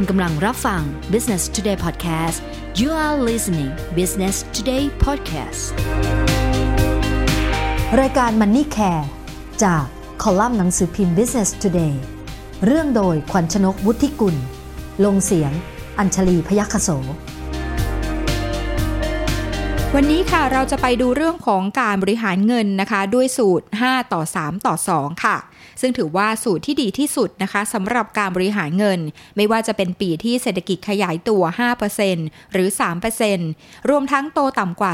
คุณกำลังรับฟัง Business Today Podcast you are listening Business Today Podcast รายการ Money Care จากคอลัมน์หนังสือพิมพ์ Business Today เรื่องโดยขวัญชนกวุฒิกุล ลงเสียง อัญชลีพยัคฆโส วันนี้ค่ะเราจะไปดูเรื่องของการบริหารเงินนะคะ ด้วยสูตร 5 ต่อ 3 ต่อ 2 ค่ะ ซึ่งถือว่าสูตรที่ดีที่สุดนะคะสำหรับการบริหารเงิน ไม่ว่าจะเป็นปีที่เศรษฐกิจขยายตัว 5%หรือ 3%รวมทั้งโตต่ำกว่า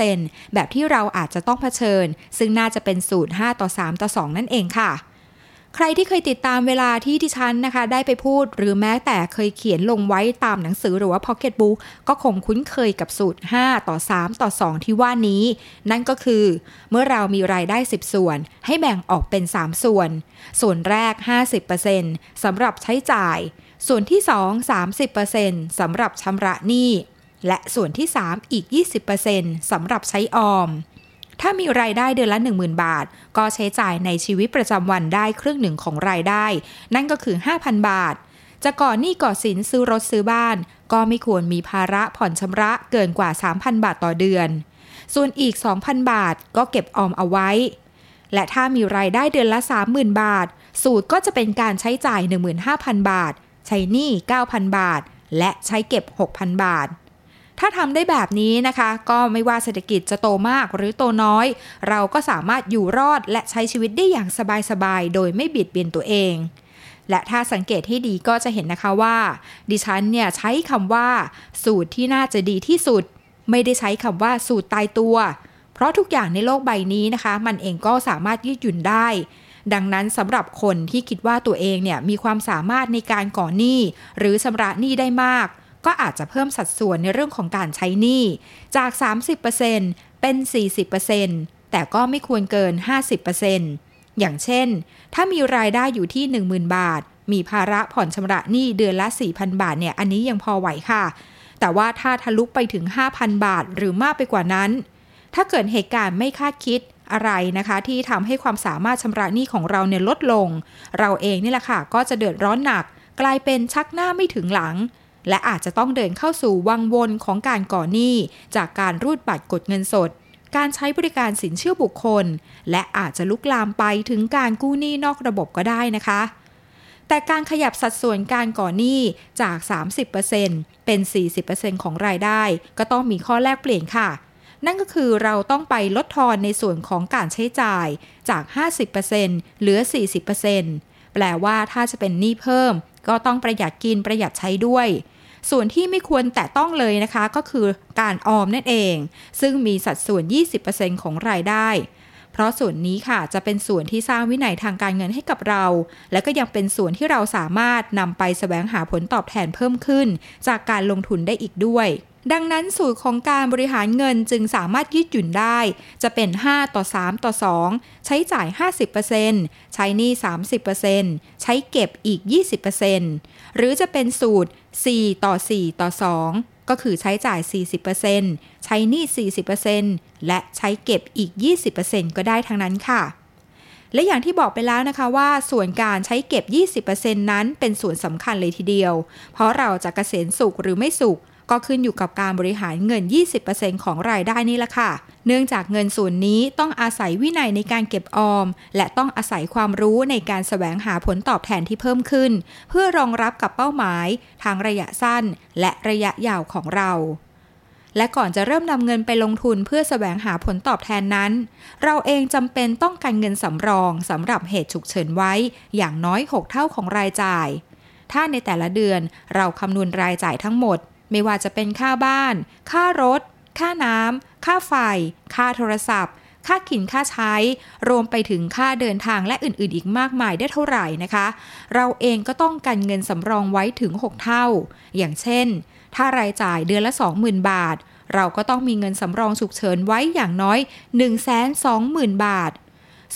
3%แบบที่เราอาจจะต้องเผชิญ ซึ่งน่าจะเป็นสูตร 5 ต่อ 3 ต่อ 2 นั่นเองค่ะ ใครที่เคยติดตามเวลาที่ที่ฉันนะคะ ได้ไปพูดหรือแม้แต่เคยเขียนลงไว้ตามหนังสือหรือว่า Pocket Book ก็คงคุ้นเคยกับสูตร 5 ต่อ 3 ต่อ 2 ที่ว่านี้ นั่นก็คือ เมื่อเรามีรายได้ 10 ส่วน ให้แบ่งออกเป็น 3 ส่วน ส่วนแรก 50%สำหรับใช้จ่าย ส่วนที่ 2 30%สำหรับชำระหนี้และส่วนที่ 3 อีก 20%สำหรับใช้ออม ถ้ามีรายได้เดือนละ 10,000 บาท ก็ใช้จ่ายในชีวิตประจำวันได้ครึ่งหนึ่งของรายได้ นั่นก็คือ 5,000 บาท จะก่อนหนี้ก่อสินซื้อรถซื้อบ้าน ก็ไม่ควรมีภาระผ่อนชำระเกินกว่า 3,000 บาทต่อเดือน ส่วนอีก 2,000 บาทก็เก็บออมเอาไว้ และถ้ามีรายได้เดือนละ 30,000 บาท สูตรก็จะเป็นการใช้จ่าย 15,000 บาท ใช้หนี้ 9,000 บาท และใช้เก็บ 6,000 บาท ถ้าทำได้แบบนี้นะคะ ก็ไม่ว่าเศรษฐกิจจะโตมากหรือโตน้อย เราก็สามารถอยู่รอดและใช้ชีวิตได้อย่างสบายๆ โดยไม่บิดเบียนตัวเองและถ้าสังเกตให้ดีก็จะเห็นนะคะว่า ดิฉันเนี่ยใช้คำว่า สูตรที่น่าจะดีที่สุด ไม่ได้ใช้คำว่าสูตรตายตัว เพราะทุกอย่างในโลกใบนี้นะคะ มันเองก็สามารถยืดหยุ่นได้ ดังนั้นสำหรับคนที่คิดว่าตัวเองเนี่ยมีความสามารถในการก่อหนี้ หรือชำระหนี้ได้มาก ก็อาจจะเพิ่มสัดส่วนในเรื่องของการใช้หนี้จาก 30%เป็น 40%แต่ก็ไม่ควรเกิน 50%อย่างเช่น ถ้ามีรายได้อยู่ที่ 10,000 บาท มีภาระผ่อนชำระหนี้เดือนละ 4,000 บาทเนี่ยอันนี้ยังพอไหวค่ะ แต่ว่าถ้าทะลุไปถึง 5,000 บาทหรือมากไปกว่านั้น ถ้าเกิดเหตุการณ์ไม่คาดคิดอะไรนะคะ ที่ทำให้ความสามารถชำระหนี้ของเราเนี่ยลดลง เราเองนี่แหละค่ะ ก็จะเดือดร้อนหนัก กลายเป็นชักหน้าไม่ถึงหลัง และอาจจะต้องเดินเข้าสู่วังวนของการก่อหนี้ จากการรูดบัตรกดเงินสด การใช้บริการสินเชื่อบุคคล และอาจจะลุกลามไปถึงการกู้หนี้นอกระบบก็ได้นะคะ แต่การขยับสัดส่วนการก่อหนี้จาก 30%เป็น 40%ของรายได้ ก็ต้องมีข้อแลกเปลี่ยนค่ะนั่นก็คือเราต้องไปลดทอนในส่วนของการใช้จ่ายจาก 50%เหลือ 40%แปลว่าถ้าจะเป็นหนี้เพิ่ม ก็ต้องประหยัดกินประหยัดใช้ด้วย ส่วนที่ไม่ควรแตะต้องเลยนะคะก็คือการออมนั่นเอง ซึ่งมีสัดส่วน 20%ของรายได้ เพราะส่วนนี้ค่ะจะเป็นส่วนที่สร้างวินัยทางการเงินให้กับเรา และก็ยังเป็นส่วนที่เราสามารถนำไปแสวงหาผลตอบแทนเพิ่มขึ้น จากการลงทุนได้อีกด้วยดังนั้นสูตรของการบริหารเงินจึงสามารถยืดหยุ่นได้ จะเป็น 5 ต่อ 3 ต่อ 2 ใช้จ่าย 50%ใช้หนี้ 30%ใช้เก็บอีก 20% หรือจะเป็นสูตร 4 ต่อ 4 ต่อ 2 ก็คือใช้จ่าย 40%ใช้หนี้ 40%และใช้เก็บอีก 20%ก็ได้ทั้งนั้นค่ะ และอย่างที่บอกไปแล้วนะคะว่า ส่วนการใช้เก็บ 20%นั้นเป็นส่วนสำคัญเลยทีเดียว เพราะเราจะกะเกษียณสุขหรือไม่สุข ก็ขึ้นอยู่กับการบริหารเงิน 20%ของรายได้นี่แหละค่ะ เนื่องจากเงินส่วนนี้ต้องอาศัยวินัยในการเก็บออม และต้องอาศัยความรู้ในการแสวงหาผลตอบแทนที่เพิ่มขึ้น เพื่อรองรับกับเป้าหมายทางระยะสั้น และระยะยาวของเราและก่อนจะเริ่มนำเงินไปลงทุนเพื่อแสวงหาผลตอบแทนนั้น เราเองจำเป็นต้องการเงินสำรองสำหรับเหตุฉุกเฉินไว้อย่างน้อย 6 เท่าของรายจ่าย ถ้าในแต่ละเดือนเราคำนวณรายจ่ายทั้งหมด ไม่ว่าจะเป็นค่าบ้าน ค่ารถ ค่าน้ำ ค่าไฟ ค่าโทรศัพท์ ค่ากินค่าใช้ รวมไปถึงค่าเดินทางและอื่นๆ อีกมากมายได้เท่าไหร่นะคะ เราเองก็ต้องกันเงินสำรองไว้ถึง 6 เท่า อย่างเช่น ถ้ารายจ่ายเดือนละ 20,000 บาท เราก็ต้องมีเงินสำรองฉุกเฉินไว้อย่างน้อย 120,000 บาท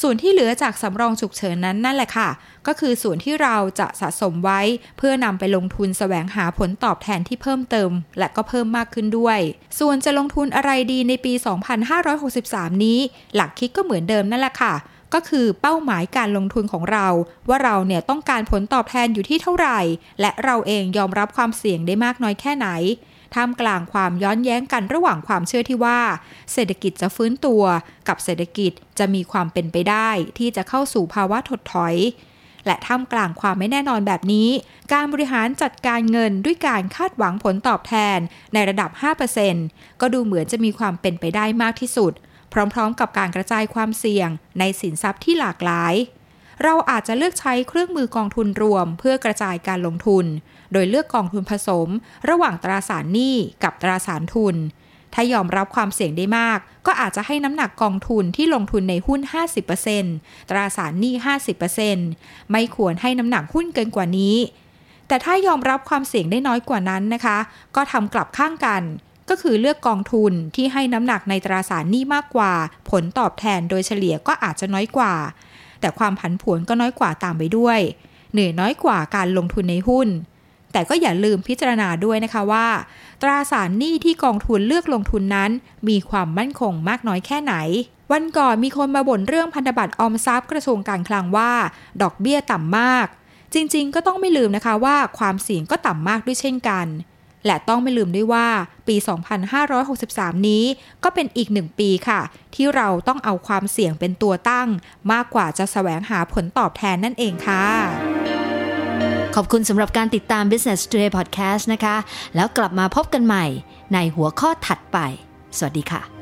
ส่วนที่เหลือจากสำรองฉุกเฉินนั้นนั่นแหละค่ะ ก็คือส่วนที่เราจะสะสมไว้ เพื่อนำไปลงทุนแสวงหาผลตอบแทนที่เพิ่มเติม และก็เพิ่มมากขึ้นด้วย ส่วนจะลงทุนอะไรดีในปี 2563 นี้ หลักคิดก็เหมือนเดิมนั่นแหละค่ะก็คือเป้าหมายการลงทุนของเรา ว่าเราเนี่ยต้องการผลตอบแทนอยู่ที่เท่าไหร่ และเราเองยอมรับความเสี่ยงได้มากน้อยแค่ไหน ท่ามกลางความย้อนแย้งกันระหว่างความเชื่อที่ว่า เศรษฐกิจจะฟื้นตัว กับเศรษฐกิจจะมีความเป็นไปได้ ที่จะเข้าสู่ภาวะถดถอย และท่ามกลางความไม่แน่นอนแบบนี้ การบริหารจัดการเงินด้วยการคาดหวังผลตอบแทนในระดับ 5%ก็ดูเหมือนจะมีความเป็นไปได้มากที่สุด พร้อมๆ กับการกระจายความเสี่ยงในสินทรัพย์ที่หลากหลาย เราอาจจะเลือกใช้เครื่องมือกองทุนรวม เพื่อกระจายการลงทุน โดยเลือกกองทุนผสม ระหว่างตราสารหนี้กับตราสารทุน ถ้ายอมรับความเสี่ยงได้มาก ก็อาจจะให้น้ำหนักกองทุนที่ลงทุนในหุ้น 50%ตราสารหนี้ 50%ไม่ควรให้น้ำหนักหุ้นเกินกว่านี้ แต่ถ้ายอมรับความเสี่ยงได้น้อยกว่านั้นนะคะ ก็ทำกลับข้างกันก็คือเลือกกองทุนที่ให้น้ำหนักในตราสารหนี้มากกว่า ผลตอบแทนโดยเฉลี่ยก็อาจจะน้อยกว่า แต่ความผันผวนก็น้อยกว่าตามไปด้วย เหนื่อยน้อยกว่าการลงทุนในหุ้น แต่ก็อย่าลืมพิจารณาด้วยนะคะว่า ตราสารหนี้ที่กองทุนเลือกลงทุนนั้น มีความมั่นคงมากน้อยแค่ไหน วันก่อนมีคนมาบ่นเรื่องพันธบัตรออมทรัพย์กระทรวงการคลังว่า ดอกเบี้ยต่ำมาก จริงๆ ก็ต้องไม่ลืมนะคะว่าความเสี่ยงก็ต่ำมากด้วยเช่นกัน และต้องไม่ลืมด้วยว่าปี 2563 นี้ก็เป็นอีกหนึ่งปีค่ะ ที่เราต้องเอาความเสี่ยงเป็นตัวตั้ง มากกว่าจะแสวงหาผลตอบแทนนั่นเองค่ะ ขอบคุณสำหรับการติดตาม Business Today Podcast นะคะ แล้วกลับมาพบกันใหม่ในหัวข้อถัดไป สวัสดีค่ะ